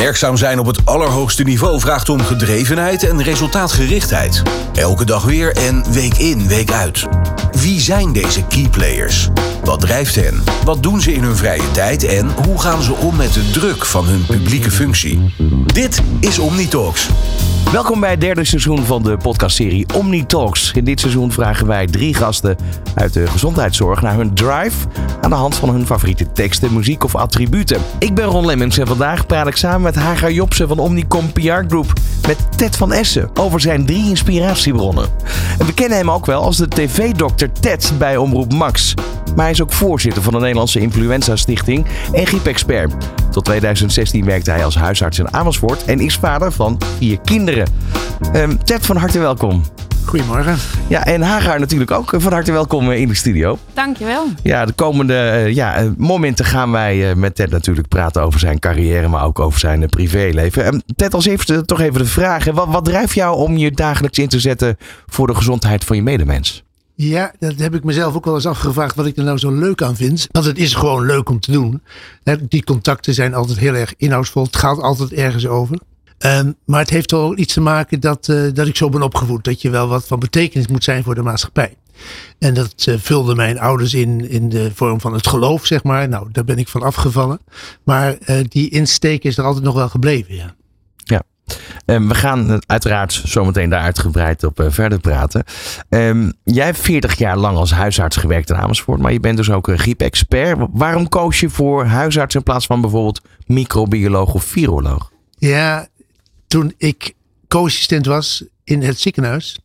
Werkzaam zijn op het allerhoogste niveau vraagt om gedrevenheid en resultaatgerichtheid. Elke dag weer en week in, week uit. Wie zijn deze key players? Wat drijft hen? Wat doen ze in hun vrije tijd en hoe gaan ze om met de druk van hun publieke functie? Dit is OmniTalks. Welkom bij het derde seizoen van de podcastserie Omni Talks. In dit seizoen vragen wij drie gasten uit de gezondheidszorg naar hun drive aan de hand van hun favoriete teksten, muziek of attributen. Ik ben Ron Lemmens en vandaag praat ik samen met Hagar Jobsen van Omnicom PR Group met Ted van Essen over zijn drie inspiratiebronnen. En we kennen hem ook wel als de tv-dokter Ted bij Omroep Max. Maar hij is ook voorzitter van de Nederlandse Influenza Stichting en griepexpert. Tot 2016 werkte hij als huisarts in Amersfoort en is vader van vier kinderen. Um, Ted, van harte welkom. Goedemorgen. Ja, en Hagar natuurlijk ook. Van harte welkom in de studio. Dankjewel. Ja, de komende uh, ja, momenten gaan wij met Ted natuurlijk praten over zijn carrière, maar ook over zijn privéleven. Um, Ted, als eerste toch even de vraag. Wat, wat drijft jou om je dagelijks in te zetten voor de gezondheid van je medemens? Ja, dat heb ik mezelf ook wel eens afgevraagd wat ik er nou zo leuk aan vind. Want het is gewoon leuk om te doen. Die contacten zijn altijd heel erg inhoudsvol. Het gaat altijd ergens over. Um, maar het heeft toch ook iets te maken dat, uh, dat ik zo ben opgevoed. Dat je wel wat van betekenis moet zijn voor de maatschappij. En dat uh, vulde mijn ouders in, in de vorm van het geloof, zeg maar. Nou, daar ben ik van afgevallen. Maar uh, die insteek is er altijd nog wel gebleven, ja. Ja. Um, we gaan uiteraard zometeen daar uitgebreid op verder praten. Um, jij hebt 40 jaar lang als huisarts gewerkt in Amersfoort, maar je bent dus ook een griepexpert. Waarom koos je voor huisarts in plaats van bijvoorbeeld microbioloog of viroloog? Ja, toen ik co-assistent was in het ziekenhuis,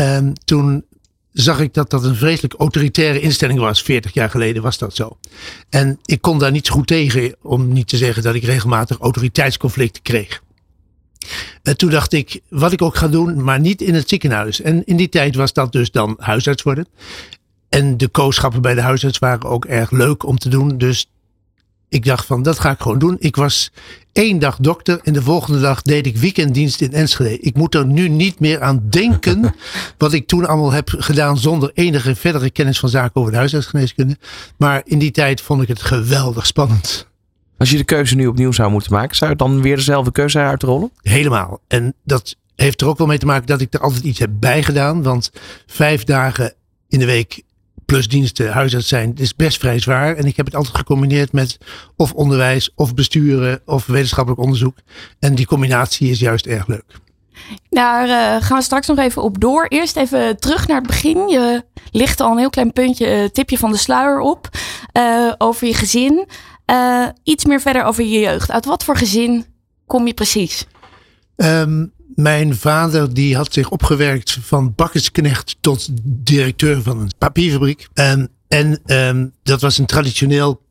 um, toen zag ik dat dat een vreselijk autoritaire instelling was. 40 jaar geleden was dat zo. En ik kon daar niet goed tegen, om niet te zeggen dat ik regelmatig autoriteitsconflicten kreeg. En toen dacht ik, wat ik ook ga doen, maar niet in het ziekenhuis. En in die tijd was dat dus dan huisarts worden. En de kooschappen bij de huisarts waren ook erg leuk om te doen. Dus ik dacht van, dat ga ik gewoon doen. Ik was één dag dokter en de volgende dag deed ik weekenddienst in Enschede. Ik moet er nu niet meer aan denken wat ik toen allemaal heb gedaan zonder enige verdere kennis van zaken over de huisartsgeneeskunde. Maar in die tijd vond ik het geweldig spannend. Als je de keuze nu opnieuw zou moeten maken, zou je dan weer dezelfde keuze uitrollen? Helemaal. En dat heeft er ook wel mee te maken dat ik er altijd iets heb bijgedaan. Want vijf dagen in de week plus diensten huisarts zijn, is best vrij zwaar. En ik heb het altijd gecombineerd met of onderwijs, of besturen, of wetenschappelijk onderzoek. En die combinatie is juist erg leuk. Daar uh, gaan we straks nog even op door. Eerst even terug naar het begin. Je ligt al een heel klein puntje, uh, tipje van de sluier op. Uh, over je gezin. iets meer verder over je jeugd. Uit wat voor gezin kom je precies? Um, mijn vader die had zich opgewerkt van bakkersknecht tot directeur van een papierfabriek. Um, en um, dat was een traditioneel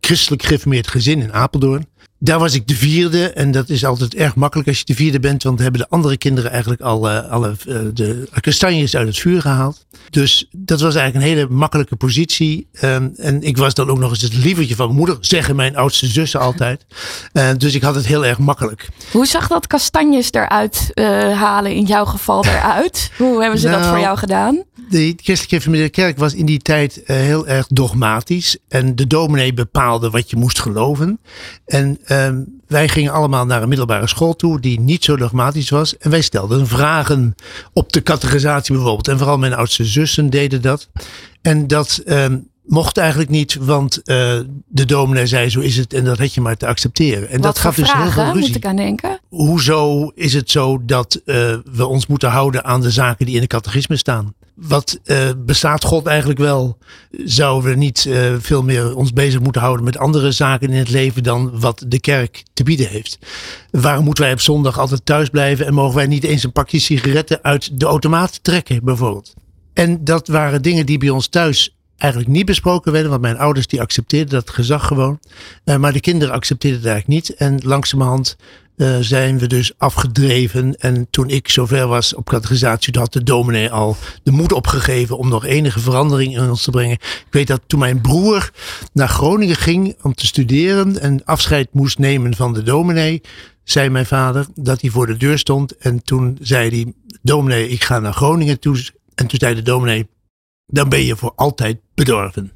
christelijk gereformeerd gezin in Apeldoorn. Daar was ik de vierde en dat is altijd erg makkelijk als je de vierde bent, want hebben de andere kinderen eigenlijk al uh, alle uh, de kastanjes uit het vuur gehaald. Dus dat was eigenlijk een hele makkelijke positie. Um, en ik was dan ook nog eens het lievertje van mijn moeder, zeggen mijn oudste zussen altijd. Uh, dus ik had het heel erg makkelijk. Hoe zag dat kastanjes eruit halen in jouw geval eruit? Hoe hebben ze nou, dat voor jou gedaan? De christelijke gereformeerde kerk was in die tijd heel erg dogmatisch en de dominee bepaalde wat je moest geloven. En Um, wij gingen allemaal naar een middelbare school toe die niet zo dogmatisch was. En wij stelden vragen op de categorisatie bijvoorbeeld. En vooral mijn oudste zussen deden dat. En dat um, mocht eigenlijk niet, want uh, de dominee zei zo is het en dat had je maar te accepteren. En Wat dat gaf dus heel veel ruzie. moet ik aan denken? Hoezo is het zo dat uh, we ons moeten houden aan de zaken die in de catechisme staan? Wat uh, bestaat God eigenlijk wel? Zouden we niet veel meer ons bezig moeten houden met andere zaken in het leven dan wat de kerk te bieden heeft? Waarom moeten wij op zondag altijd thuis blijven en mogen wij niet eens een pakje sigaretten uit de automaat trekken, bijvoorbeeld? En dat waren dingen die bij ons thuis eigenlijk niet besproken werden, want mijn ouders die accepteerden dat gezag gewoon. Uh, maar de kinderen accepteerden het eigenlijk niet. En langzamerhand uh, zijn we dus afgedreven. En toen ik zover was op categorisatie, had de dominee al de moed opgegeven om nog enige verandering in ons te brengen. Ik weet dat toen mijn broer naar Groningen ging om te studeren en afscheid moest nemen van de dominee, zei mijn vader dat hij voor de deur stond. En toen zei hij, dominee, ik ga naar Groningen toe. En toen zei de dominee, dan ben je voor altijd bedorven.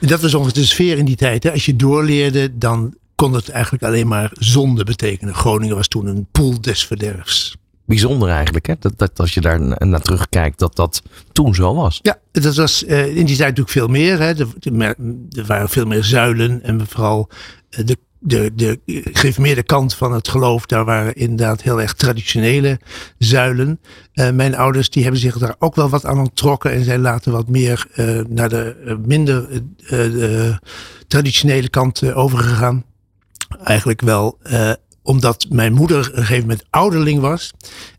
en dat was ongeveer de sfeer in die tijd. Hè. Als je doorleerde, dan kon het eigenlijk alleen maar zonde betekenen. Groningen was toen een poel des verderfs. Bijzonder eigenlijk, hè? Dat, dat als je daar na- naar terugkijkt, dat dat toen zo was. Ja, dat was eh, in die tijd natuurlijk veel meer. Hè. Er, er- er waren veel meer zuilen en vooral eh, de, de, de gereformeerde kant van het geloof, daar waren inderdaad heel erg traditionele zuilen. Eh, mijn ouders die hebben zich daar ook wel wat aan onttrokken en zijn later wat meer eh, naar de eh, minder de traditionele kant overgegaan. Eigenlijk wel omdat mijn moeder een gegeven moment ouderling was.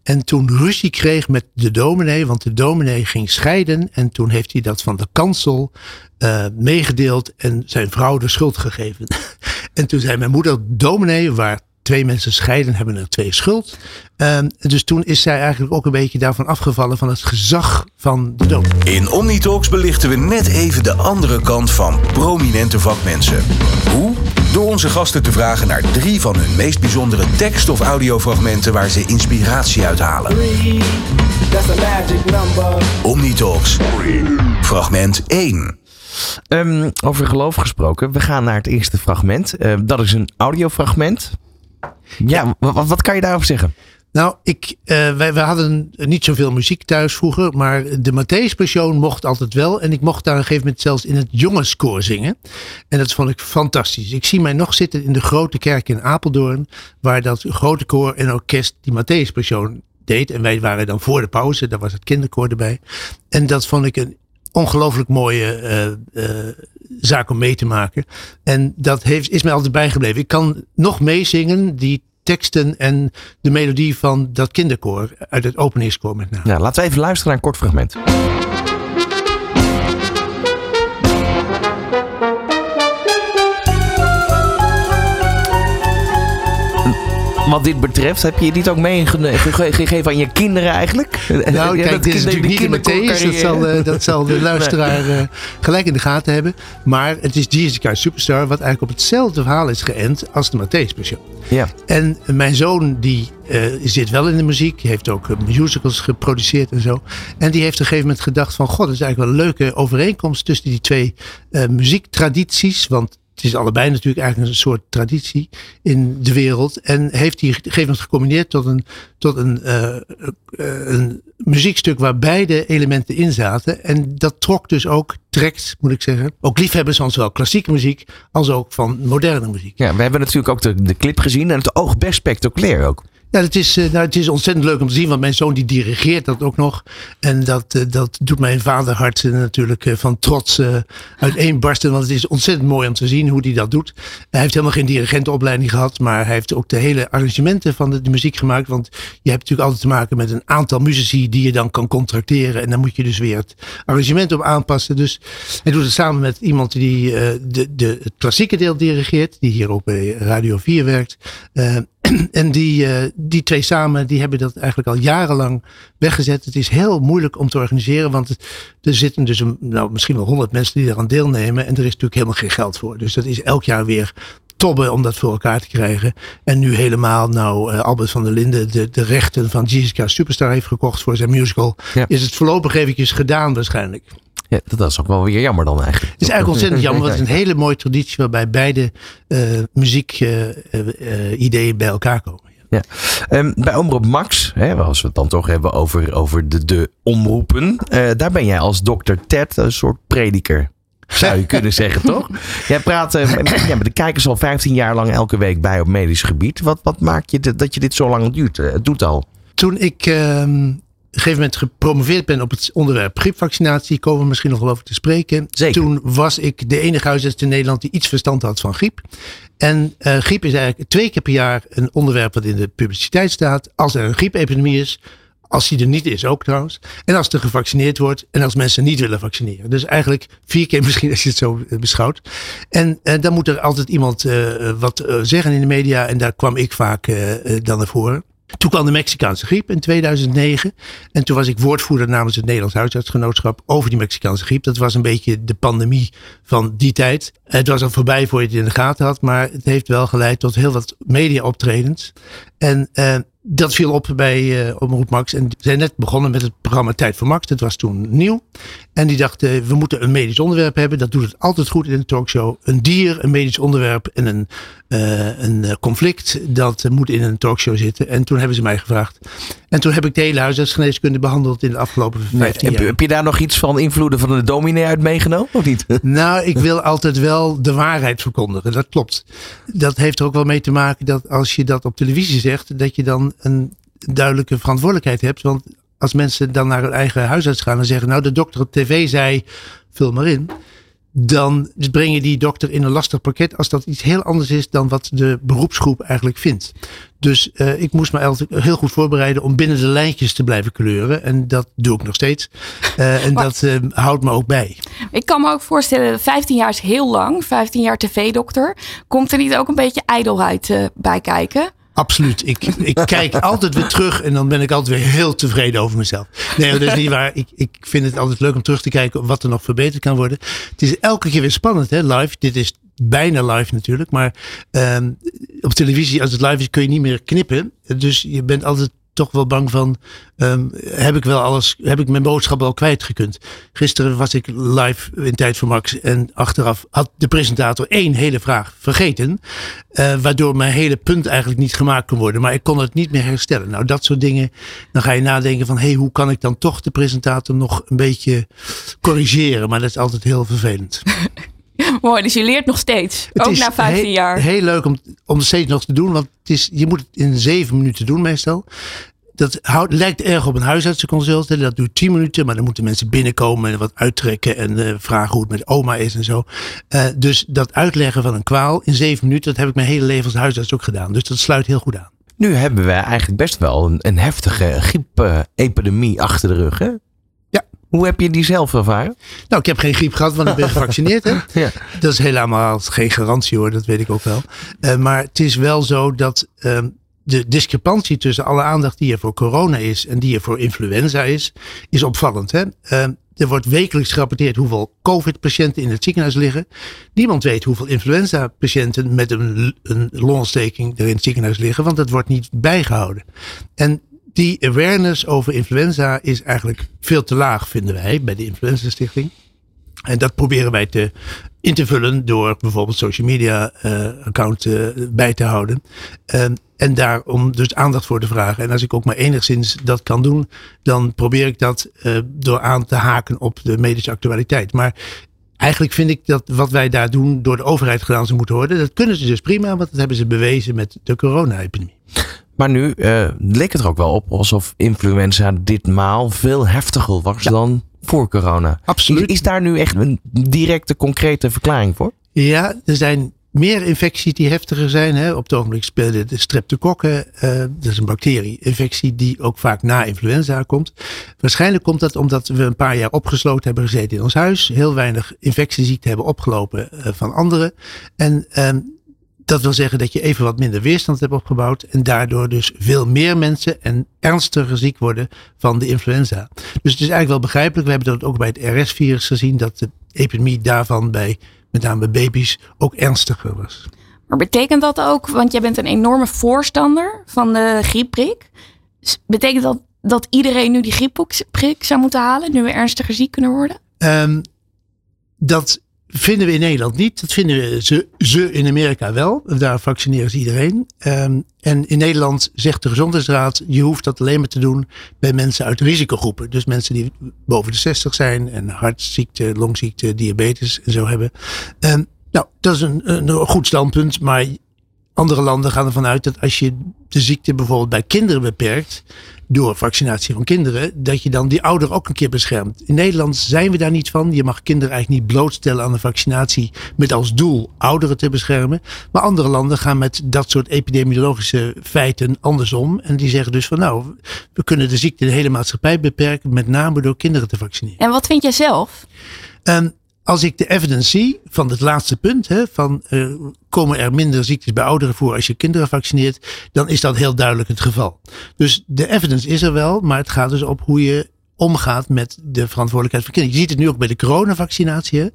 En toen ruzie kreeg met de dominee, want de dominee ging scheiden. En toen heeft hij dat van de kansel eh, meegedeeld en zijn vrouw de schuld gegeven. en toen zei mijn moeder, dominee, waar twee mensen scheiden, hebben er twee schuld. Ehm, dus toen is zij eigenlijk ook een beetje daarvan afgevallen van het gezag van de dominee. In Omnitalks belichten we net even de andere kant van prominente vakmensen. Hoe? Door onze gasten te vragen naar drie van hun meest bijzondere tekst- of audiofragmenten waar ze inspiratie uit halen. Omnitalks. Fragment 1. Ehm, over geloof gesproken, we gaan naar het eerste fragment. Ehm, dat is een audiofragment. Ja, wa- wa- wat, kan je daarover zeggen? Nou, ik, eh, wij, wij hadden niet zoveel muziek thuis vroeger, maar de Matthäus mocht altijd wel. En ik mocht daar een gegeven moment zelfs in het jongenskoor zingen. En dat vond ik fantastisch. Ik zie mij nog zitten in de grote kerk in Apeldoorn, waar dat grote koor en orkest die Matthäus deed. En wij waren dan voor de pauze, daar was het kinderkoor erbij. En dat vond ik een ongelooflijk mooie eh, eh, zaak om mee te maken. En dat heeft, is mij altijd bijgebleven. Ik kan nog meezingen die teksten en de melodie van dat kinderkoor uit het openingskoor met name. Laten we even luisteren naar een kort fragment. Wat dit betreft, heb je dit ook meegegeven aan je kinderen eigenlijk? Nou, Ja, kijk, dit is natuurlijk niet de Matthäus. Dat zal, eh, dat zal de luisteraar eh, gelijk in de gaten hebben. Maar het is Jesus Christ Superstar, wat eigenlijk op hetzelfde verhaal is geënt als de Matthäus Passion. Ja. En mijn zoon die eh, zit wel in de muziek. Heeft ook musicals geproduceerd en zo. En die heeft op een gegeven moment gedacht van... God, dat is eigenlijk wel een leuke overeenkomst tussen die twee muziektradities. Want het is allebei natuurlijk eigenlijk een soort traditie in de wereld. En heeft die gegeven gecombineerd tot een, tot een, eh, eh, een muziekstuk waar beide elementen in zaten. En dat trok dus ook, trekt moet ik zeggen, ook liefhebbers van zowel klassieke muziek als ook van moderne muziek. Ja, we hebben natuurlijk ook de, de clip gezien en het oog best spectaculair ook. Ja, het is, eh, nou, het is ontzettend leuk om te zien, want mijn zoon die dirigeert dat ook nog. En dat, eh, dat doet mijn vaderhart eh, natuurlijk van trots uiteenbarsten. Want het is ontzettend mooi om te zien hoe hij dat doet. Hij heeft helemaal geen dirigentenopleiding gehad, maar hij heeft ook de hele arrangementen van de, muziek gemaakt. Want je hebt natuurlijk altijd te maken met een aantal muzici die je dan kan contracteren. En dan moet je dus weer het arrangement op aanpassen. Dus hij doet het samen met iemand die de, de, het klassieke deel dirigeert, die hier ook bij Radio 4 werkt. En die, eh, die twee samen, die hebben dat eigenlijk al jarenlang weggezet. Het is heel moeilijk om te organiseren, want het- er zitten dus een, nou, misschien wel honderd mensen die eraan deelnemen. En er is natuurlijk helemaal geen geld voor. Dus dat is elk jaar weer tobben om dat voor elkaar te krijgen. En nu helemaal, nou, eh, Albert van der Linden de, de rechten van Jesus Christ Superstar heeft gekocht voor zijn musical. Ja. Is het voorlopig eventjes gedaan waarschijnlijk. Ja, dat is ook wel weer jammer dan eigenlijk. Het is eigenlijk ontzettend jammer, want het is een hele mooie traditie waarbij beide muziek-ideeën bij elkaar komen. Ja. Ehm, bij Omroep Max, hè, als we het dan toch hebben over, over de, de omroepen. eh, daar ben jij als dokter Ted een soort prediker. Zou je kunnen zeggen, toch? Jij praat eh, met, ja, met de kijkers al 15 jaar lang elke week bij op medisch gebied. Wat, wat maakt je dat je dit zo lang duurt? Eh, Het doet al. Toen ik ehm, een gegeven moment gepromoveerd ben op het onderwerp griepvaccinatie, komen we misschien nog wel over te spreken. Zeker. Toen was ik de enige huisarts in Nederland die iets verstand had van griep. En eh, griep is eigenlijk twee keer per jaar een onderwerp wat in de publiciteit staat. Als er een griepepidemie is, als die er niet is ook trouwens. En als er gevaccineerd wordt en als mensen niet willen vaccineren. Dus eigenlijk vier keer misschien als je het zo eh, beschouwt. En eh, dan moet er altijd iemand eh, wat zeggen in de media. En daar kwam ik vaak eh, dan naar voren. Toen kwam de Mexicaanse griep in 2009. En toen was ik woordvoerder namens het Nederlands Huisartsgenootschap over die Mexicaanse griep. Dat was een beetje de pandemie van die tijd. Het was al voorbij voor je het in de gaten had. Maar het heeft wel geleid tot heel wat media-optredens. En eh, dat viel op bij uh, Omroep Max. En die zijn net begonnen met het programma Tijd voor Max. Dat was toen nieuw. En die dachten, we moeten een medisch onderwerp hebben. Dat doet het altijd goed in een talkshow. Een dier, een medisch onderwerp en een, uh, een conflict. Dat moet in een talkshow zitten. En toen hebben ze mij gevraagd. En toen heb ik de hele huisartsgeneeskunde behandeld in de afgelopen 15 nee, jaar. Heb je daar nog iets van invloeden van de dominee uit meegenomen of niet? Nou, ik wil altijd wel de waarheid verkondigen. Dat klopt. Dat heeft er ook wel mee te maken dat als je dat op televisie zegt, dat je dan een duidelijke verantwoordelijkheid hebt. Want als mensen dan naar hun eigen huisarts gaan en zeggen, nou de dokter op tv zei, vul maar in. Dan breng je die dokter in een lastig pakket als dat iets heel anders is dan wat de beroepsgroep eigenlijk vindt. Dus uh, ik moest me altijd heel goed voorbereiden om binnen de lijntjes te blijven kleuren. En dat doe ik nog steeds. Uh, en maar, dat uh, houdt me ook bij. Ik kan me ook voorstellen, 15 jaar is heel lang. 15 jaar tv-dokter. Komt er niet ook een beetje ijdelheid bij kijken? Absoluut. Ik, ik kijk altijd weer terug en dan ben ik altijd weer heel tevreden over mezelf. Nee, dat is niet waar. Ik, ik vind het altijd leuk om terug te kijken wat er nog verbeterd kan worden. Het is elke keer weer spannend, hè, live. Dit is bijna live natuurlijk. Maar um, op televisie, als het live is, kun je niet meer knippen. Dus je bent altijd toch wel bang van, um, heb ik wel alles, heb ik mijn boodschap al kwijtgekund. Gisteren was ik live in Tijd voor Max en achteraf had de presentator één hele vraag vergeten. Uh, waardoor mijn hele punt eigenlijk niet gemaakt kon worden. Maar ik kon het niet meer herstellen. Nou, dat soort dingen. Dan ga je nadenken van, hé, hey, hoe kan ik dan toch de presentator nog een beetje corrigeren? Maar dat is altijd heel vervelend. Mooi, dus je leert nog steeds. Het ook is na 15 heel, jaar. Heel leuk om, om het steeds nog te doen. Want het is, je moet het in zeven minuten doen meestal. Dat houdt, lijkt erg op een huisartsenconsult. Dat duurt 10 minuten, maar dan moeten mensen binnenkomen en wat uittrekken en uh, vragen hoe het met oma is en zo. Uh, dus dat uitleggen van een kwaal in zeven minuten, dat heb ik mijn hele leven als huisarts ook gedaan. Dus dat sluit heel goed aan. Nu hebben we eigenlijk best wel een, een heftige griepepidemie achter de rug. Hè? Hoe heb je die zelf ervaren? Nou, ik heb geen griep gehad, want ik ben gevaccineerd. Hè? Ja. Dat is helemaal geen garantie hoor, dat weet ik ook wel. Uh, maar het is wel zo dat uh, de discrepantie tussen alle aandacht die er voor corona is en die er voor influenza is, is opvallend. Hè? Uh, er wordt wekelijks gerapporteerd hoeveel COVID-patiënten in het ziekenhuis liggen. Niemand weet hoeveel influenza-patiënten met een, een longontsteking er in het ziekenhuis liggen, want dat wordt niet bijgehouden. En die awareness over influenza is eigenlijk veel te laag, vinden wij, bij de Influenza Stichting. En dat proberen wij te in te vullen door bijvoorbeeld social media uh, account uh, bij te houden. Uh, en daarom dus aandacht voor te vragen. En als ik ook maar enigszins dat kan doen, dan probeer ik dat uh, door aan te haken op de medische actualiteit. Maar eigenlijk vind ik dat wat wij daar doen door de overheid gedaan zou moeten worden. Dat kunnen ze dus prima, want dat hebben ze bewezen met de corona-epidemie. Maar nu uh, leek het er ook wel op alsof influenza ditmaal veel heftiger was ja. dan voor corona. Absoluut. Is, is, daar nu echt een directe, concrete verklaring voor? Ja, er zijn meer infecties die heftiger zijn. Hè. Op het ogenblik spelen de streptokokken. Uh, dat is een bacterie-infectie die ook vaak na influenza komt. Waarschijnlijk komt dat omdat we een paar jaar opgesloten hebben gezeten in ons huis. Heel weinig infectieziekten hebben opgelopen uh, van anderen. En um, dat wil zeggen dat je even wat minder weerstand hebt opgebouwd. En daardoor dus veel meer mensen en ernstiger ziek worden van de influenza. Dus het is eigenlijk wel begrijpelijk. We hebben dat ook bij het RS-virus gezien. Dat de epidemie daarvan bij met name baby's ook ernstiger was. Maar betekent dat ook, want jij bent een enorme voorstander van de griepprik. Betekent dat dat iedereen nu die griepprik zou moeten halen, nu we ernstiger ziek kunnen worden? Um, dat vinden we in Nederland niet. Dat vinden ze, ze in Amerika wel. Daar vaccineren ze iedereen. Um, en in Nederland zegt de Gezondheidsraad: je hoeft dat alleen maar te doen bij mensen uit risicogroepen. Dus mensen die boven de 60 zijn en hartziekte, longziekte, diabetes en zo hebben. Um, nou, dat is een, een goed standpunt. Maar andere landen gaan ervan uit dat als je de ziekte bijvoorbeeld bij kinderen beperkt, door vaccinatie van kinderen, dat je dan die ouder ook een keer beschermt. In Nederland zijn we daar niet van. Je mag kinderen eigenlijk niet blootstellen aan de vaccinatie met als doel ouderen te beschermen. Maar andere landen gaan met dat soort epidemiologische feiten andersom. En die zeggen dus van nou, we kunnen de ziekte de hele maatschappij beperken, met name door kinderen te vaccineren. En wat vind jij zelf? Um, als ik de evidence zie van het laatste punt, hè, van uh, komen er minder ziektes bij ouderen voor als je kinderen vaccineert, dan is dat heel duidelijk het geval. Dus de evidence is er wel, maar het gaat dus op hoe je omgaat met de verantwoordelijkheid van kinderen. Je ziet het nu ook bij de coronavaccinatie. Hè.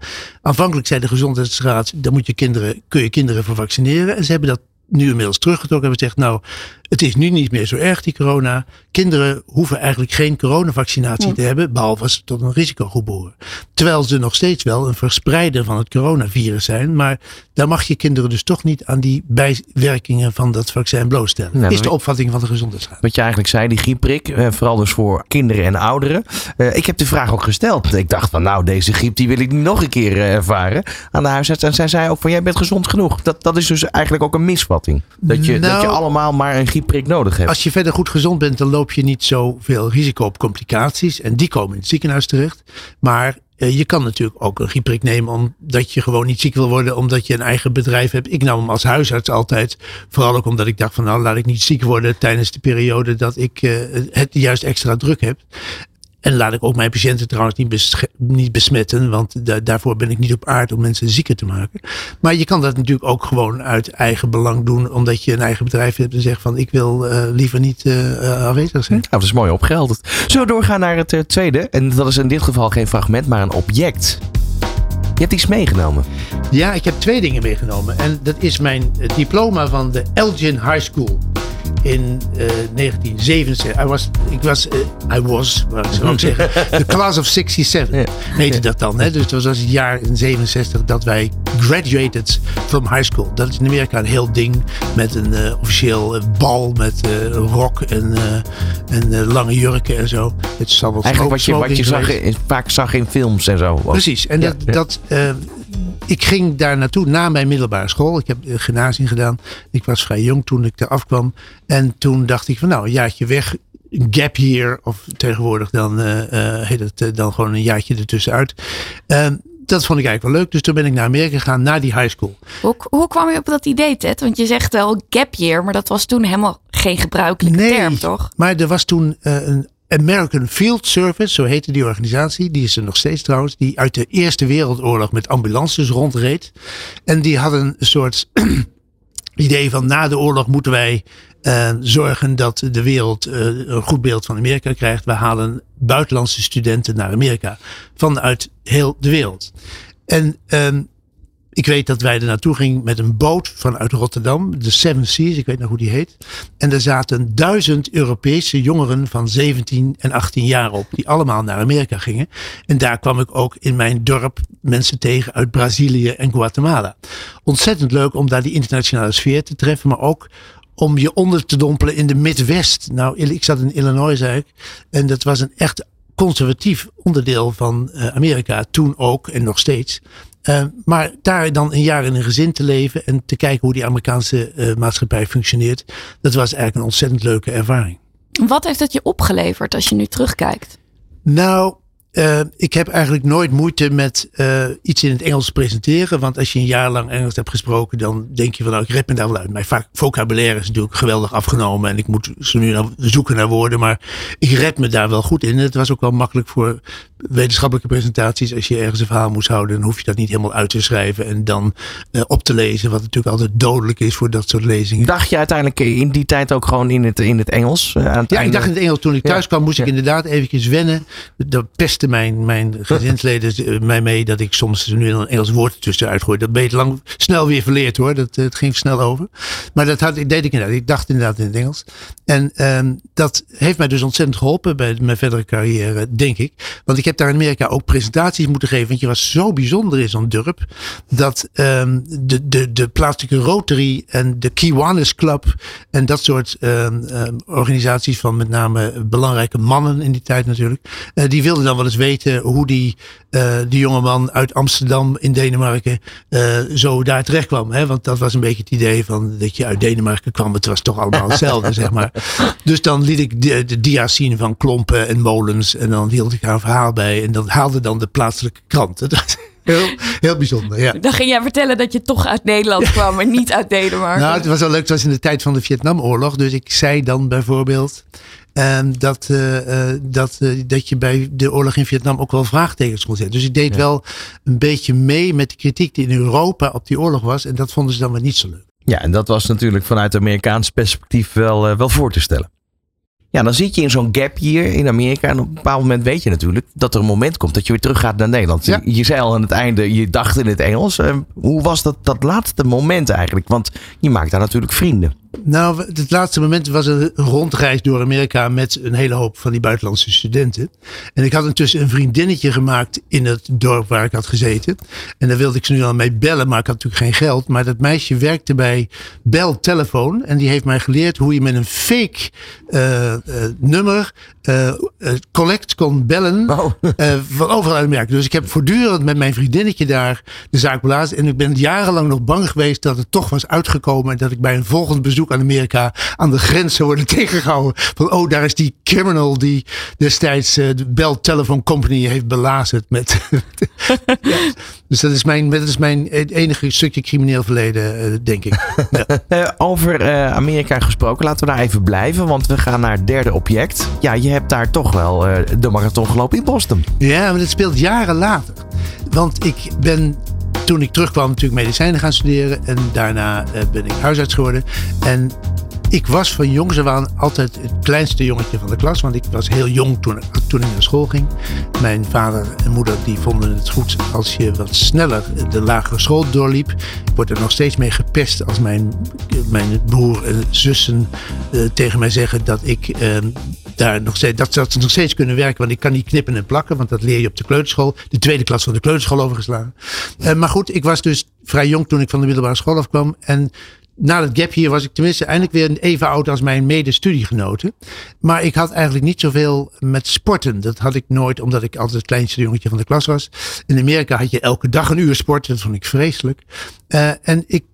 Aanvankelijk zei de gezondheidsraad, daar moet je kinderen, kun je kinderen voor vaccineren. En ze hebben dat nu inmiddels teruggetrokken en gezegd, nou, Het is nu niet meer zo erg, die corona. Kinderen hoeven eigenlijk geen coronavaccinatie te hebben, behalve als ze tot een risicogroep behoren. Terwijl ze nog steeds wel een verspreider van het coronavirus zijn. Maar daar mag je kinderen dus toch niet aan die bijwerkingen van dat vaccin blootstellen. Nou, is de opvatting van de gezondheidsraad. Wat je eigenlijk zei, die griepprik, eh, vooral dus voor kinderen en ouderen. Eh, ik heb de vraag ook gesteld. Ik dacht van nou, deze griep die wil ik niet nog een keer eh, ervaren aan de huisarts. En zij zei ook van jij bent gezond genoeg. Dat, dat is dus eigenlijk ook een misvatting. Dat je, dat Nou- je allemaal maar een nodig hebt. Als je verder goed gezond bent, dan loop je niet zoveel risico op complicaties. En die komen in het ziekenhuis terecht. Maar eh, je kan natuurlijk ook een griepprik nemen omdat je gewoon niet ziek wil worden. Omdat je een eigen bedrijf hebt. Ik nam hem als huisarts altijd. Vooral ook omdat ik dacht van nou laat ik niet ziek worden tijdens de periode dat ik eh, het juist extra druk heb. En laat ik ook mijn patiënten trouwens niet, besmetten. Want da- daarvoor ben ik niet op aard om mensen zieker te maken. Maar je kan dat natuurlijk ook gewoon uit eigen belang doen. Omdat je een eigen bedrijf hebt en zegt van ik wil eh, liever niet eh, eh, aanwezig zijn. Nou, dat is mooi opgehelderd. Zullen we doorgaan naar het tweede? En dat is in dit geval geen fragment, maar een object. Je hebt iets meegenomen. Ja, ik heb twee dingen meegenomen. En dat is mijn diploma van de Elgin High School. In eh 1977. I was, ik was, eh, I was, wat zou ik zeggen, de class of 67 heette dat dan. Hè? Dus dat was het jaar in 67 dat wij graduated from high school. Dat is in Amerika een heel ding met een eh, officieel eh, bal met rok en, en lange jurken en zo. Het zal wel Eigenlijk wat je, wat je zag, in- vaak zag in films en zo. Precies. En Ja, dat, ja. dat, ik ging daar naartoe na mijn middelbare school. Ik heb uh, gymnasium gedaan. Ik was vrij jong toen ik daar afkwam. En toen dacht ik van nou, een jaartje weg. Een gap year. Of tegenwoordig dan eh, eh, heet het eh, dan gewoon een jaartje ertussenuit. Uh, dat vond ik eigenlijk wel leuk. Dus toen ben ik naar Amerika gegaan, naar die high school. Hoe, hoe kwam je op dat idee, Ted? Want je zegt wel gap year, maar dat was toen helemaal geen gebruikelijke Nee, term, toch? maar er was toen uh, een American Field Service, zo heette die organisatie. Die is er nog steeds trouwens. Die uit de Eerste Wereldoorlog met ambulances rondreed. En die hadden een soort idee van na de oorlog moeten wij uh, zorgen dat de wereld uh, een goed beeld van Amerika krijgt. We halen buitenlandse studenten naar Amerika vanuit heel de wereld. En um, ik weet dat wij er naartoe gingen met een boot vanuit Rotterdam, de Seven Seas, ik weet nog hoe die heet. En er zaten duizend Europese jongeren van 17 en 18 jaar op, die allemaal naar Amerika gingen. En daar kwam ik ook in mijn dorp mensen tegen uit Brazilië en Guatemala. Ontzettend leuk om daar die internationale sfeer te treffen, maar ook om je onder te dompelen in de Midwest. Nou, ik zat in Illinois, zei ik. En dat was een echt conservatief onderdeel van uh, Amerika. Toen ook en nog steeds. Uh, maar daar dan een jaar in een gezin te leven en te kijken hoe die Amerikaanse uh, maatschappij functioneert. Dat was eigenlijk een ontzettend leuke ervaring. Wat heeft het je opgeleverd als je nu terugkijkt? Nou, uh, ik heb eigenlijk nooit moeite met uh, iets in het Engels presenteren. Want als je een jaar lang Engels hebt gesproken, dan denk je van nou, ik red me daar wel uit. Mijn vocabulaire is natuurlijk geweldig afgenomen. En ik moet zo nu naar, zoeken naar woorden. Maar ik red me daar wel goed in. Het was ook wel makkelijk voor wetenschappelijke presentaties. Als je ergens een verhaal moest houden, dan hoef je dat niet helemaal uit te schrijven. En dan uh, op te lezen. Wat natuurlijk altijd dodelijk is voor dat soort lezingen. Dacht je uiteindelijk in die tijd ook gewoon in het, in het Engels? Aan het ja, einde? ik dacht in het Engels. Toen ik thuis Ja. kwam, moest ik inderdaad eventjes wennen. Dat mijn, mijn gezinsleden mij mee dat ik soms nu een Engels woord tussenuit gooi. Dat ben lang snel weer verleerd hoor. Dat, het ging snel over. Maar dat had, deed ik inderdaad. Ik dacht inderdaad in het Engels. En um, dat heeft mij dus ontzettend geholpen bij mijn verdere carrière, denk ik. Want ik heb daar in Amerika ook presentaties moeten geven. Want je was zo bijzonder in zo'n dorp. Dat um, de, de, de plaatselijke Rotary en de Kiwanis Club. En dat soort um, organisaties van met name belangrijke mannen in die tijd natuurlijk. Uh, die wilden dan wel eens weten hoe die, uh, die jongeman uit Amsterdam in Denemarken uh, zo daar terecht kwam. Hè? Want dat was een beetje het idee van dat je uit Denemarken kwam. Het was toch allemaal hetzelfde, zeg maar. Dus dan liet ik de, de dia's zien van klompen en molens. En dan hield ik een verhaal bij. En dat haalde dan de plaatselijke krant. Heel, heel bijzonder, ja. Dan ging jij vertellen dat je toch uit Nederland kwam en niet uit Denemarken. Nou, het was wel leuk. Het was in de tijd van de Vietnamoorlog. Dus ik zei dan bijvoorbeeld... Um, dat, uh, uh, dat, uh, dat je bij de oorlog in Vietnam ook wel vraagtekens kon zetten. Dus ik deed ja. wel een beetje mee met de kritiek die in Europa op die oorlog was. En dat vonden ze dan weer niet zo leuk. Ja, en dat was natuurlijk vanuit Amerikaans perspectief wel, uh, wel voor te stellen. Ja, dan zit je in zo'n gap hier in Amerika. En op een bepaald moment weet je natuurlijk dat er een moment komt dat je weer terug gaat naar Nederland. Ja. Je, je zei al aan het einde, je dacht in het Engels. Uh, hoe was dat, dat laatste moment eigenlijk? Want je maakt daar natuurlijk vrienden. Nou, het laatste moment was een rondreis door Amerika met een hele hoop van die buitenlandse studenten. En ik had intussen een vriendinnetje gemaakt in het dorp waar ik had gezeten. En daar wilde ik ze nu al mee bellen, maar ik had natuurlijk geen geld. Maar dat meisje werkte bij Bell Telefoon. En die heeft mij geleerd hoe je met een fake uh, uh, nummer uh, collect kon bellen van overal uit Amerika. Dus ik heb voortdurend met mijn vriendinnetje daar de zaak belazen. En ik ben jarenlang nog bang geweest dat het toch was uitgekomen. En dat ik bij een volgend bezoek aan Amerika aan de grens zou worden tegengehouden. Van oh, daar is die criminal die destijds uh, de Bell Telephone Company heeft belazerd. Met. Dus dat is, mijn, dat is mijn enige stukje crimineel verleden, uh, denk ik. Ja. Uh, over Amerika gesproken, laten we daar even blijven. Want we gaan naar het derde object. Ja, je hebt daar toch wel de marathon gelopen in Boston. Ja, maar dat speelt jaren later. Want ik ben toen ik terugkwam natuurlijk medicijnen gaan studeren. En daarna uh, ben ik huisarts geworden. En ik was van jongs af aan altijd het kleinste jongetje van de klas. Want ik was heel jong toen, toen ik naar school ging. Mijn vader en moeder die vonden het goed als je wat sneller de lagere school doorliep. Ik word er nog steeds mee gepest als mijn, mijn broer en zussen uh, tegen mij zeggen dat ik... Uh, daar nog steeds, dat, dat ze nog steeds kunnen werken. Want ik kan niet knippen en plakken. Want dat leer je op de kleuterschool. De tweede klas van de kleuterschool overgeslagen. Uh, maar goed, ik was dus vrij jong toen ik van de middelbare school afkwam. En na dat gap hier was ik tenminste eindelijk weer even oud als mijn medestudiegenoten. Maar ik had eigenlijk niet zoveel met sporten. Dat had ik nooit, omdat ik altijd het kleinste jongetje van de klas was. In Amerika had je elke dag een uur sport. Dat vond ik vreselijk. Uh, en ik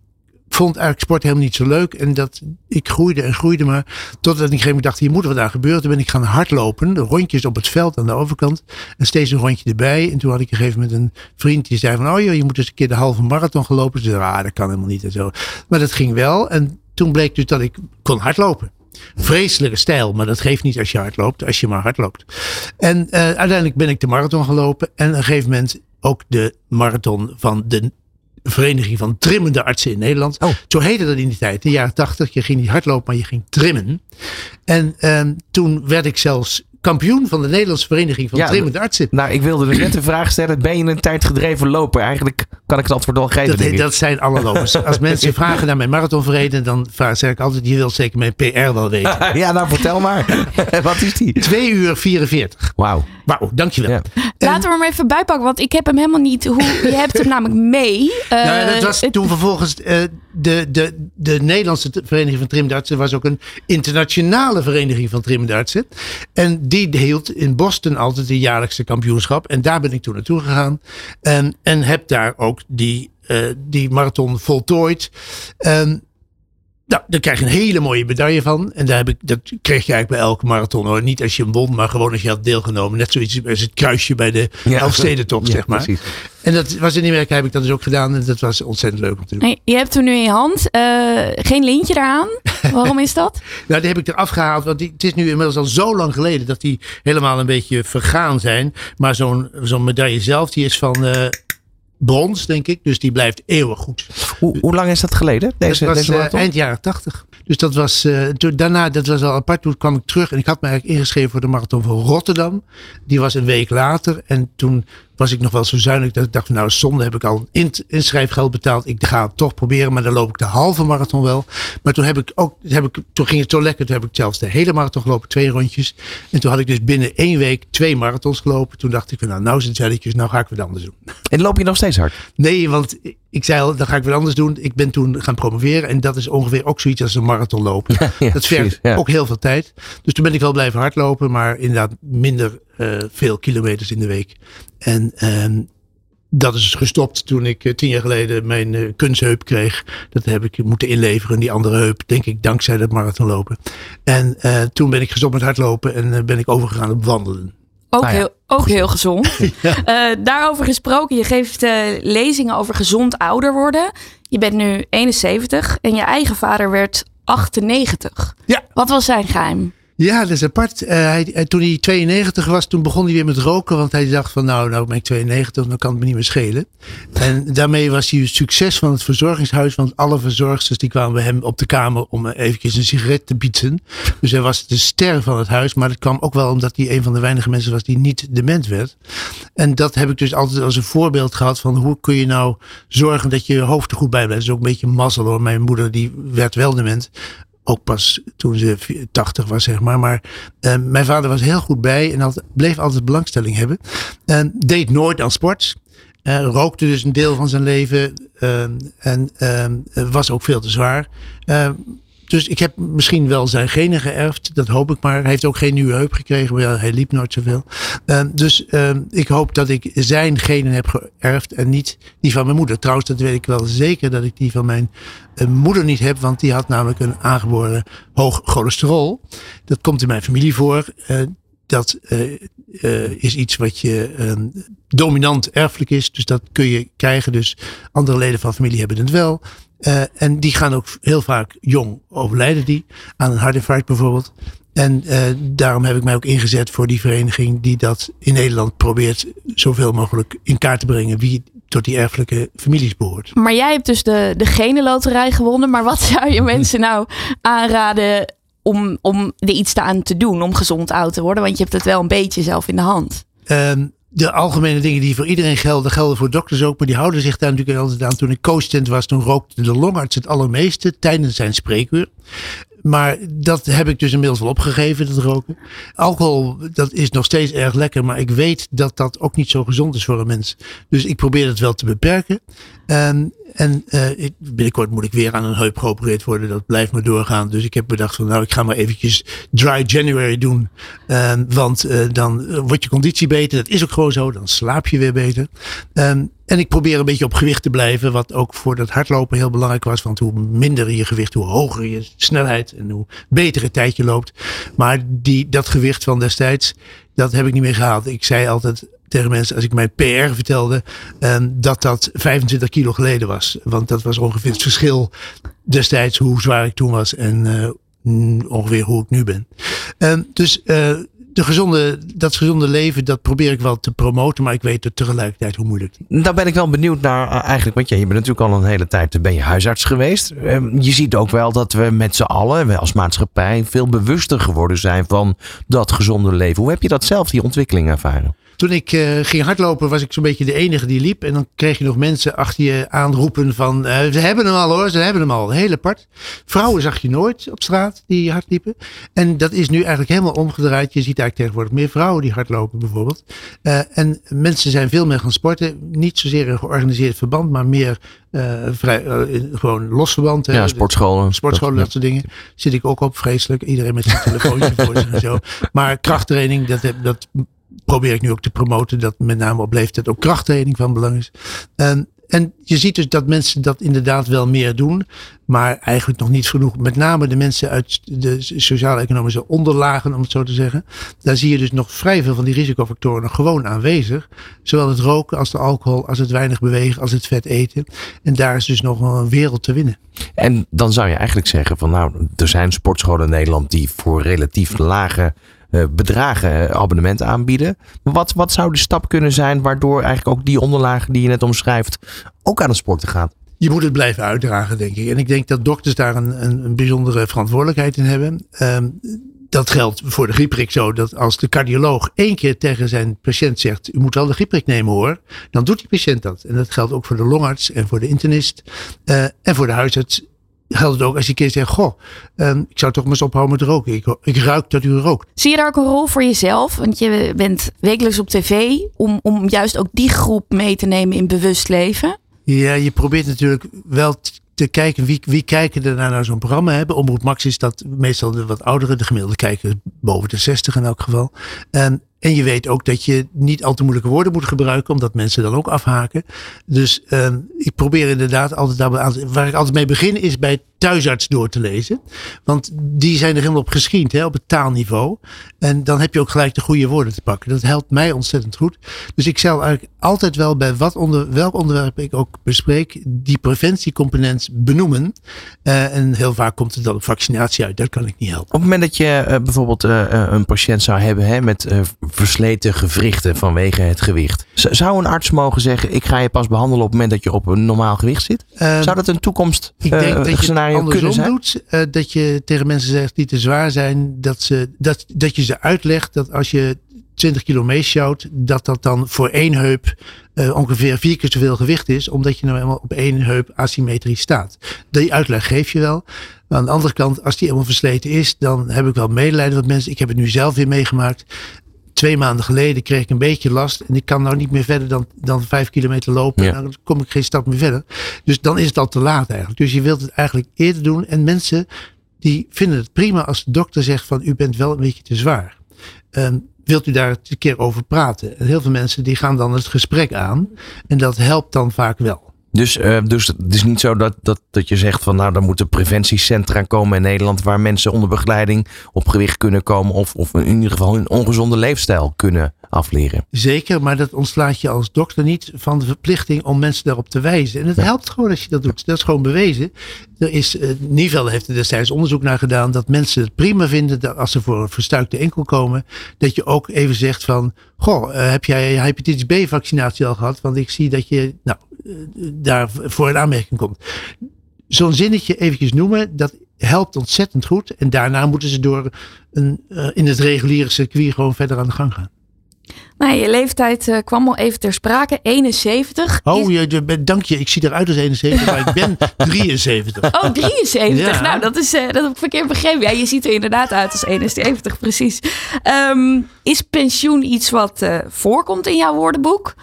vond eigenlijk sport helemaal niet zo leuk. En dat ik groeide en groeide maar. Totdat ik een gegeven moment dacht, hier moet wat aan gebeuren. Toen ben ik gaan hardlopen. Rondjes op het veld aan de overkant. En steeds een rondje erbij. En toen had ik een gegeven moment een vriend die zei van... Oh joh, je moet eens een keer de halve marathon gelopen. Dus ah, dat kan helemaal niet en zo. Maar dat ging wel. En toen bleek dus dat ik kon hardlopen. Vreselijke stijl, maar dat geeft niet als je hard loopt, als je maar hard loopt. En uh, uiteindelijk ben ik de marathon gelopen. En op een gegeven moment ook de marathon van de Vereniging van Trimmende Artsen in Nederland. Oh. Zo heette dat in die tijd, in de jaren tachtig. Je ging niet hardlopen, maar je ging trimmen. En um, toen werd ik zelfs kampioen van de Nederlandse Vereniging van ja, Trimmende Artsen. Nou, ik wilde dus net de vraag stellen: ben je een tijd gedreven loper? Eigenlijk kan ik het antwoord al geven. Dat, dat zijn alle lopers. Als mensen vragen naar mijn marathonverleden, dan zeg ik altijd: je wilt zeker mijn PR wel weten. ja, nou vertel maar. Wat is die? 2 uur 44. Wauw. Wauw, dankjewel. Ja. Laten we hem even bijpakken, want ik heb hem helemaal niet. Hoe, je hebt hem namelijk mee. Uh, nou, dat was toen vervolgens uh, de, de, de Nederlandse Vereniging van Trimdartsen was ook een internationale vereniging van trimdartsen. En die hield in Boston altijd de jaarlijkse kampioenschap. En daar ben ik toen naartoe gegaan. En, en heb daar ook die, uh, die marathon voltooid. En, nou, daar krijg je een hele mooie medaille van. En daar heb ik, dat kreeg je eigenlijk bij elke marathon hoor. Niet als je hem won, maar gewoon als je had deelgenomen. Net zoiets als het kruisje bij de ja, Elfstedentocht, ja, zeg maar. Precies. En dat was in Amerika heb ik dat dus ook gedaan. En dat was ontzettend leuk om te doen. Je hebt hem nu in je hand. Uh, geen lintje eraan. Waarom is dat? nou, die heb ik eraf gehaald. Want die, het is nu inmiddels al zo lang geleden dat die helemaal een beetje vergaan zijn. Maar zo'n zo'n medaille zelf, die is van... Uh, brons, denk ik. Dus die blijft eeuwig goed. Hoe, hoe lang is dat geleden? Deze, dat was deze uh, eind jaren tachtig. Dus dat was, uh, toen, daarna, dat was al apart. Toen kwam ik terug en ik had me eigenlijk ingeschreven voor de marathon van Rotterdam. Die was een week later. En toen was ik nog wel zo zuinig dat ik dacht, nou zonde heb ik al in, inschrijfgeld betaald. Ik ga het toch proberen, maar dan loop ik de halve marathon wel. Maar toen heb ik ook, heb ik, toen ging het zo lekker. Toen heb ik zelfs de hele marathon gelopen, twee rondjes. En toen had ik dus binnen één week twee marathons gelopen. Toen dacht ik, nou, nou zijn zelletjes, nou ga ik wat anders doen. En loop je nog steeds hard? Nee, want ik zei al, dan ga ik wat anders doen. Ik ben toen gaan promoveren. En dat is ongeveer ook zoiets als een marathon lopen. Ja, ja, dat vergt precies, ja. ook heel veel tijd. Dus toen ben ik wel blijven hardlopen. Maar inderdaad minder veel kilometers in de week. En uh, dat is gestopt toen ik uh, tien jaar geleden mijn uh, kunstheup kreeg. Dat heb ik moeten inleveren. Die andere heup, denk ik, dankzij dat marathonlopen. En uh, toen ben ik gestopt met hardlopen en ben ik overgegaan op wandelen. Ook, Nou ja. heel, ook heel gezond. ja. daarover gesproken, je geeft lezingen over gezond ouder worden. Je bent nu 71 en je eigen vader werd 98. Ja. Wat was zijn geheim? Ja, dat is apart. Uh, hij, toen hij 92 was, toen begon hij weer met roken. Want hij dacht van nou, nou ben ik 92, dan kan het me niet meer schelen. En daarmee was hij het succes van het verzorgingshuis. Want alle verzorgsters die kwamen bij hem op de kamer om eventjes een sigaret te bietsen. Dus hij was de ster van het huis. Maar dat kwam ook wel omdat hij een van de weinige mensen was die niet dement werd. En dat heb ik dus altijd als een voorbeeld gehad van hoe kun je nou zorgen dat je je hoofd er goed bij blijft. Dat is ook een beetje mazzel hoor. Mijn moeder die werd wel dement ook pas toen ze 80 was, zeg maar. Maar uh, mijn vader was heel goed bij en had, bleef altijd belangstelling hebben. En deed nooit aan sport. Uh, rookte dus een deel van zijn leven uh, en was ook veel te zwaar. Dus ik heb misschien wel zijn genen geërfd. Dat hoop ik maar. Hij heeft ook geen nieuwe heup gekregen. Maar hij liep nooit zoveel. Uh, dus uh, ik hoop dat ik zijn genen heb geërfd. En niet die van mijn moeder. Trouwens, dat weet ik wel zeker dat ik die van mijn uh, moeder niet heb. Want die had namelijk een aangeboren hoog cholesterol. Dat komt in mijn familie voor. dat is iets wat je ehm, dominant erfelijk is. Dus dat kun je krijgen. Dus andere leden van familie hebben het wel. Uh, en die gaan ook heel vaak jong overlijden die. Aan een hartinfarct bijvoorbeeld. En uh, daarom heb ik mij ook ingezet voor die vereniging die dat in Nederland probeert zoveel mogelijk in kaart te brengen wie tot die erfelijke families behoort. Maar jij hebt dus de, de genenloterij gewonnen. Maar wat zou je mensen nou aanraden om, om er iets aan te doen om gezond oud te worden? Want je hebt het wel een beetje zelf in de hand. Um, de algemene dingen die voor iedereen gelden, gelden voor dokters ook. Maar die houden zich daar natuurlijk altijd aan. Toen ik co-assistent was, toen rookte de longarts het allermeeste tijdens zijn spreekuur. Maar dat heb ik dus inmiddels wel opgegeven, dat roken. Alcohol, dat is nog steeds erg lekker. Maar ik weet dat dat ook niet zo gezond is voor een mens. Dus ik probeer het wel te beperken. En, en uh, binnenkort moet ik weer aan een heup geopereerd worden. Dat blijft maar doorgaan. Dus ik heb bedacht van nou, ik ga maar eventjes dry January doen. Uh, want uh, dan wordt je conditie beter. Dat is ook gewoon zo. Dan slaap je weer beter. Um, en ik probeer een beetje op gewicht te blijven. Wat ook voor dat hardlopen heel belangrijk was. Want hoe minder je gewicht, hoe hoger je snelheid. En hoe beter het tijd je loopt. Maar die, dat gewicht van destijds, dat heb ik niet meer gehaald. Ik zei altijd tegen mensen als ik mijn PR vertelde. Um, dat dat 25 kilo geleden was. Want dat was ongeveer het verschil destijds hoe zwaar ik toen was. En uh, ongeveer hoe ik nu ben. Um, dus uh, de gezonde, dat gezonde leven, dat probeer ik wel te promoten, maar ik weet het tegelijkertijd hoe moeilijk. Daar ben ik wel benieuwd naar eh, eigenlijk, want ja, je bent natuurlijk al een hele tijd ben je huisarts geweest. Ehm, je ziet ook wel dat we met z'n allen, als maatschappij, veel bewuster geworden zijn van dat gezonde leven. Hoe heb je dat zelf, die ontwikkeling ervaren? Toen ik uh, ging hardlopen was ik zo'n beetje de enige die liep. En dan kreeg je nog mensen achter je aanroepen van... Uh, ze hebben hem al hoor, ze hebben hem al. Heel apart. Vrouwen zag je nooit op straat die hard liepen. En dat is nu eigenlijk helemaal omgedraaid. Je ziet eigenlijk tegenwoordig meer vrouwen die hardlopen bijvoorbeeld. Uh, en mensen zijn veel meer gaan sporten. Niet zozeer een georganiseerd verband, maar meer vrij, gewoon los verband. Ja, sportscholen. Sportscholen, dat, dat soort dingen. Zit ik ook op, vreselijk. Iedereen met zijn telefoontje voor zich en zo. Maar krachttraining, dat, dat probeer ik nu ook te promoten dat met name op leeftijd ook krachttraining van belang is. En, en je ziet dus dat mensen dat inderdaad wel meer doen, maar eigenlijk nog niet genoeg. Met name de mensen uit de sociaal-economische onderlagen, om het zo te zeggen. Daar zie je dus nog vrij veel van die risicofactoren gewoon aanwezig. Zowel het roken als de alcohol, als het weinig bewegen, als het vet eten. En daar is dus nog een wereld te winnen. En dan zou je eigenlijk zeggen van nou, er zijn sportscholen in Nederland die voor relatief lage bedragen eh, abonnementen aanbieden. Maar wat, wat zou de stap kunnen zijn waardoor eigenlijk ook die onderlagen die je net omschrijft ook aan het sporten gaat? Je moet het blijven uitdragen, denk ik. En ik denk dat dokters daar een, een, een bijzondere verantwoordelijkheid in hebben. Um, dat geldt voor de griepprik zo dat als de cardioloog één keer tegen zijn patiënt zegt: U moet wel de griepprik nemen hoor, dan doet die patiënt dat. En dat geldt ook voor de longarts en voor de internist uh, en voor de huisarts geldt het ook als je keer zegt: Goh, um, ik zou toch maar eens ophouden met roken. Ik, ik ruik dat u rookt. Zie je daar ook een rol voor jezelf? Want je bent wekelijks op tv om, om juist ook die groep mee te nemen in bewust leven. Ja, je probeert natuurlijk wel te kijken wie, wie kijken er naar zo'n programma hebben. Omroep Max is dat meestal de wat oudere, de gemiddelde kijker boven de 60 in elk geval. En en je weet ook dat je niet al te moeilijke woorden moet gebruiken, omdat mensen dan ook afhaken. Dus uh, ik probeer inderdaad altijd daarbij Waar ik altijd mee begin is bij thuisarts door te lezen. Want die zijn er helemaal op geschiend, hè, op het taalniveau. En dan heb je ook gelijk de goede woorden te pakken. Dat helpt mij ontzettend goed. Dus ik zal eigenlijk altijd wel bij wat onder, welk onderwerp ik ook bespreek, die preventiecomponent benoemen. Uh, en heel vaak komt het dan op vaccinatie uit. Dat kan ik niet helpen. Op het moment dat je uh, bijvoorbeeld uh, een patiënt zou hebben hè, met versleten gewrichten vanwege het gewicht. Zou een arts mogen zeggen: Ik ga je pas behandelen op het moment dat je op een normaal gewicht zit? Uh, Zou dat een toekomst ik denk uh, dat je scenario kunnen zijn? doet. Uh, dat je tegen mensen zegt die te zwaar zijn, dat, ze, dat, dat je ze uitlegt dat als je 20 kilo meesjouwt, dat dat dan voor één heup uh, ongeveer vier keer zoveel gewicht is, omdat je nou helemaal op één heup asymmetrisch staat. Die uitleg geef je wel. Maar aan de andere kant, als die helemaal versleten is, dan heb ik wel medelijden met mensen. Ik heb het nu zelf weer meegemaakt. Twee maanden geleden kreeg ik een beetje last. En ik kan nou niet meer verder dan, dan vijf kilometer lopen. Ja. En dan kom ik geen stap meer verder. Dus dan is het al te laat eigenlijk. Dus je wilt het eigenlijk eerder doen. En mensen die vinden het prima als de dokter zegt van u bent wel een beetje te zwaar. Ehm, wilt u daar een keer over praten? En heel veel mensen die gaan dan het gesprek aan. En dat helpt dan vaak wel. Dus, eh, dus het is niet zo dat, dat, dat je zegt van nou, er moeten preventiecentra komen in Nederland waar mensen onder begeleiding op gewicht kunnen komen of, of in ieder geval een ongezonde leefstijl kunnen afleren. Zeker, maar dat ontslaat je als dokter niet van de verplichting om mensen daarop te wijzen. En het helpt gewoon als je dat doet. Dat is gewoon bewezen. Er is, uh, Nivel heeft er destijds onderzoek naar gedaan dat mensen het prima vinden dat als ze voor een verstuikte enkel komen, dat je ook even zegt van, goh, uh, heb jij hepatitis B vaccinatie al gehad? Want ik zie dat je, nou, daar voor een aanmerking komt. Zo'n zinnetje eventjes noemen, dat helpt ontzettend goed. En daarna moeten ze door een, uh, in het reguliere circuit gewoon verder aan de gang gaan. Nou, je leeftijd uh, kwam al even ter sprake, 71. Oh, je, je, dank je. Ik zie eruit als 71, maar ik ben 73. Oh, 73. Ja. Nou, dat, is, uh, dat heb ik verkeerd begrepen. Ja, je ziet er inderdaad uit als 71, precies. Um, is pensioen iets wat voorkomt in jouw woordenboek?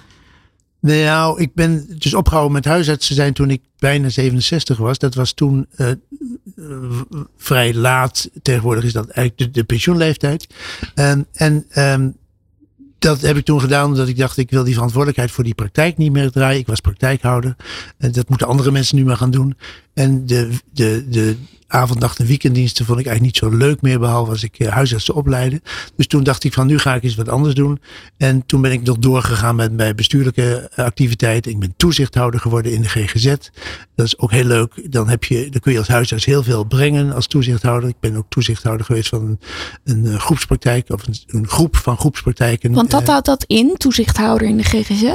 Nou, ik ben dus opgehouden met huisartsen zijn toen ik bijna 67 was. Dat was toen uh, vrij laat. Tegenwoordig is dat eigenlijk de, pensioenleeftijd. Um, en um, dat heb ik toen gedaan omdat ik dacht, ik wil die verantwoordelijkheid voor die praktijk niet meer draaien. Ik was praktijkhouder. En dat moeten andere mensen nu maar gaan doen. En de, de, de avond, nacht en weekenddiensten vond ik eigenlijk niet zo leuk meer. Behalve als ik huisartsen opleiden. Dus toen dacht ik van, nu ga ik eens wat anders doen. En toen ben ik nog doorgegaan met mijn bestuurlijke activiteiten. Ik ben toezichthouder geworden in de GGZ. Dat is ook heel leuk. Dan, heb je, dan kun je als huisarts heel veel brengen als toezichthouder. Ik ben ook toezichthouder geweest van een, een groepspraktijk. Of een, een, groep van groepspraktijken. Want wat houdt dat in, toezichthouder in de GGZ?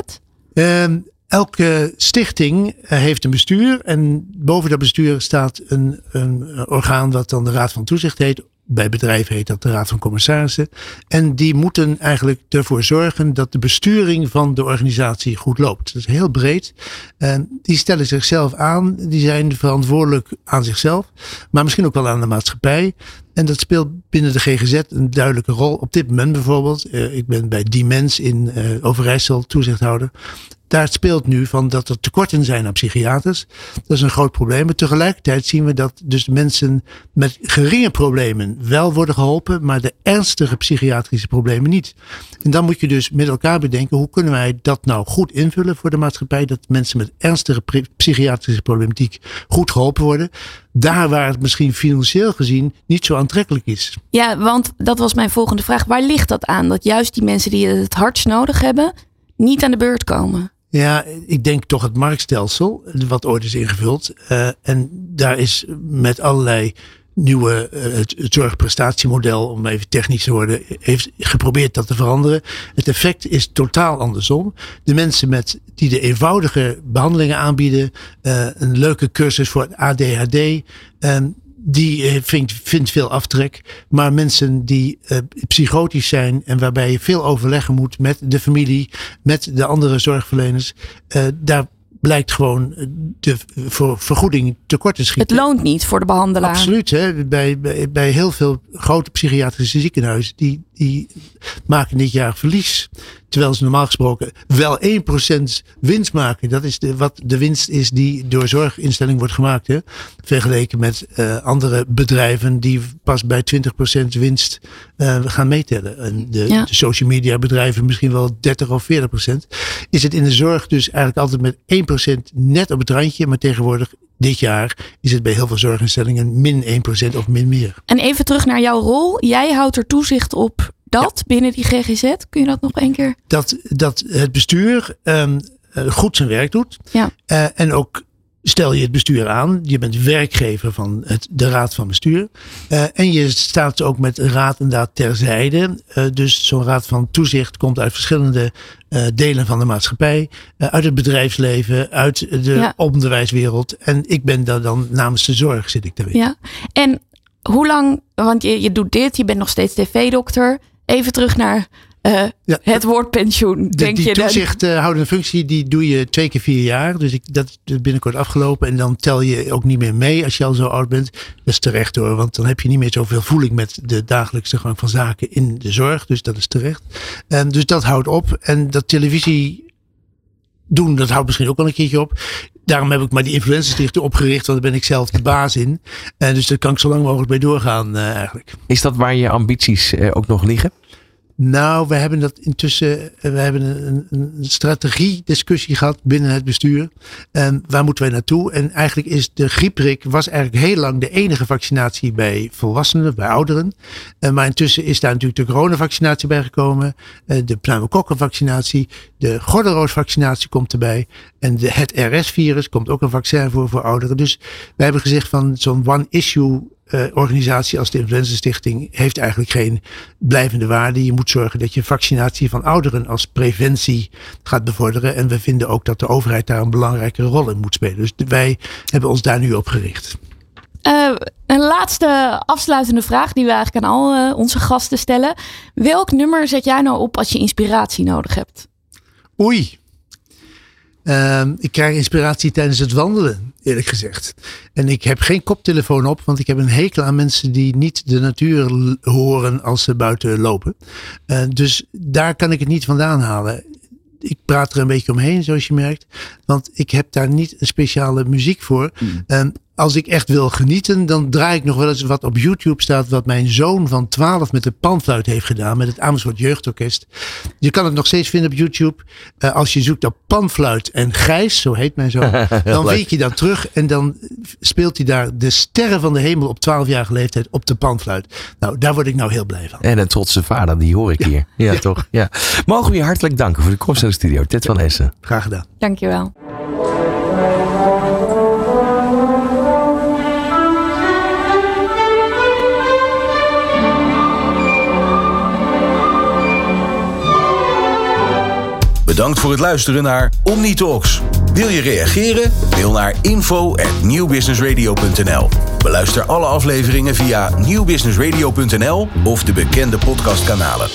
Uh, Elke stichting heeft een bestuur en boven dat bestuur staat een, een orgaan wat dan de Raad van Toezicht heet. Bij bedrijven heet dat de Raad van Commissarissen. En die moeten eigenlijk ervoor zorgen dat de besturing van de organisatie goed loopt. Dat is heel breed. En die stellen zichzelf aan. Die zijn verantwoordelijk aan zichzelf. Maar misschien ook wel aan de maatschappij. En dat speelt binnen de GGZ een duidelijke rol. Op dit moment bijvoorbeeld. Uh, ik ben bij Dimens in Overijssel toezichthouder. Daar speelt nu van dat er tekorten zijn aan psychiaters. Dat is een groot probleem. Maar tegelijkertijd zien we dat dus mensen met geringe problemen wel worden geholpen, maar de ernstige psychiatrische problemen niet. En dan moet je dus met elkaar bedenken, hoe kunnen wij dat nou goed invullen voor de maatschappij, dat mensen met ernstige psychiatrische problematiek goed geholpen worden. Daar waar het misschien financieel gezien niet zo aantrekkelijk is. Ja, want dat was mijn volgende vraag. Waar ligt dat aan? Dat juist die mensen die het hardst nodig hebben, niet aan de beurt komen? Ja, ik denk toch het marktstelsel, wat ooit is ingevuld. Uh, en daar is met allerlei nieuwe, uh, het, zorgprestatiemodel, om even technisch te worden, heeft geprobeerd dat te veranderen. Het effect is totaal andersom. De mensen met, die de eenvoudige behandelingen aanbieden, uh, een leuke cursus voor ADHD, die vindt, vindt veel aftrek. Maar mensen die uh, psychotisch zijn en waarbij je veel overleggen moet met de familie, met de andere zorgverleners, uh, daar blijkt gewoon de voor vergoeding tekort te schieten. Het loont niet voor de behandelaar. Absoluut. Hè? Bij, bij, bij heel veel grote psychiatrische ziekenhuizen, die, die maken dit jaar verlies. Terwijl ze normaal gesproken wel 1% winst maken. Dat is de, wat de winst is die door zorginstelling wordt gemaakt. Hè? Vergeleken met uh, andere bedrijven die pas bij 20% winst uh, gaan meetellen. En de, ja. de, social media bedrijven misschien wel 30 of 40%. Is het in de zorg dus eigenlijk altijd met 1% net op het randje. Maar tegenwoordig dit jaar is het bij heel veel zorginstellingen min 1% of min meer. En even terug naar jouw rol. Jij houdt er toezicht op dat ja. binnen die GGZ. Kun je dat nog een keer? Dat, dat het bestuur um, goed zijn werk doet. Ja. Uh, en ook stel je het bestuur aan. Je bent werkgever van het, de raad van bestuur. Uh, en je staat ook met raad en daad terzijde. Uh, dus zo'n raad van toezicht komt uit verschillende uh, delen van de maatschappij. uit het bedrijfsleven, uit de ja. onderwijswereld. En ik ben daar dan namens de zorg zit ik daarin. Ja, en hoe lang, want je, je doet dit, je bent nog steeds tv-dokter. Even terug naar eh, Ja. het woord pensioen? De, denk die je toezichthoudende functie die doe je twee keer vier jaar. Dus ik, dat is binnenkort afgelopen. En dan tel je ook niet meer mee als je al zo oud bent. Dat is terecht hoor. Want dan heb je niet meer zoveel voeling met de dagelijkse gang van zaken in de zorg. Dus dat is terecht. En dus dat houdt op. En dat televisie doen, dat houdt misschien ook wel een keertje op. Daarom heb ik maar die influencerstichting opgericht. Want daar ben ik zelf de baas in. En dus daar kan ik zo lang mogelijk bij doorgaan eh, eigenlijk. Is dat waar je ambities eh, ook nog liggen? Nou, we hebben dat intussen, eh, we hebben een, een strategiediscussie gehad binnen het bestuur. En waar moeten wij naartoe? En eigenlijk is de griepprik was eigenlijk heel lang de enige vaccinatie bij volwassenen, bij ouderen. Eh, maar intussen is daar natuurlijk de coronavaccinatie bij gekomen, eh, de pneumokokkenvaccinatie, de gordelroosvaccinatie komt erbij en de, het RS-virus komt ook een vaccin voor voor ouderen. Dus wij hebben gezegd van zo'n one-issue eh, organisatie als de Influenza Stichting heeft eigenlijk geen blijvende waarde. Je moet zorgen dat je vaccinatie van ouderen als preventie gaat bevorderen. En we vinden ook dat de overheid daar een belangrijke rol in moet spelen. Dus wij hebben ons daar nu op gericht. Eh, een laatste afsluitende vraag die we eigenlijk aan al eh, onze gasten stellen. Welk nummer zet jij nou op als je inspiratie nodig hebt? Oei. Ehm, ik krijg inspiratie tijdens het wandelen, eerlijk gezegd. En ik heb geen koptelefoon op, want ik heb een hekel aan mensen die niet de natuur horen als ze buiten lopen. Eh, dus daar kan ik het niet vandaan halen. Ik praat er een beetje omheen, zoals je merkt. Want ik heb daar niet een speciale muziek voor. En als ik echt wil genieten, dan draai ik nog wel eens wat op YouTube staat. Wat mijn zoon van 12 met de panfluit heeft gedaan. Met het Amersfoort Jeugdorkest. Je kan het nog steeds vinden op YouTube. Eh, als je zoekt op panfluit en Gijs, zo heet mijn zoon. dan weet je dat terug. En dan speelt hij daar de sterren van de hemel op 12-jarige leeftijd op de panfluit. Nou, daar word ik nou heel blij van. En een trotse vader, die hoor ik hier. Ja, toch? Ja. Mogen we je hartelijk danken voor de komst naar de studio. Ted van Essen. Graag gedaan. Dankjewel. Bedankt voor het luisteren naar OmniTalks. Wil je reageren? Mail naar info@newbusinessradio.nl. Beluister alle afleveringen via nieuwbusinessradio.nl of de bekende podcastkanalen.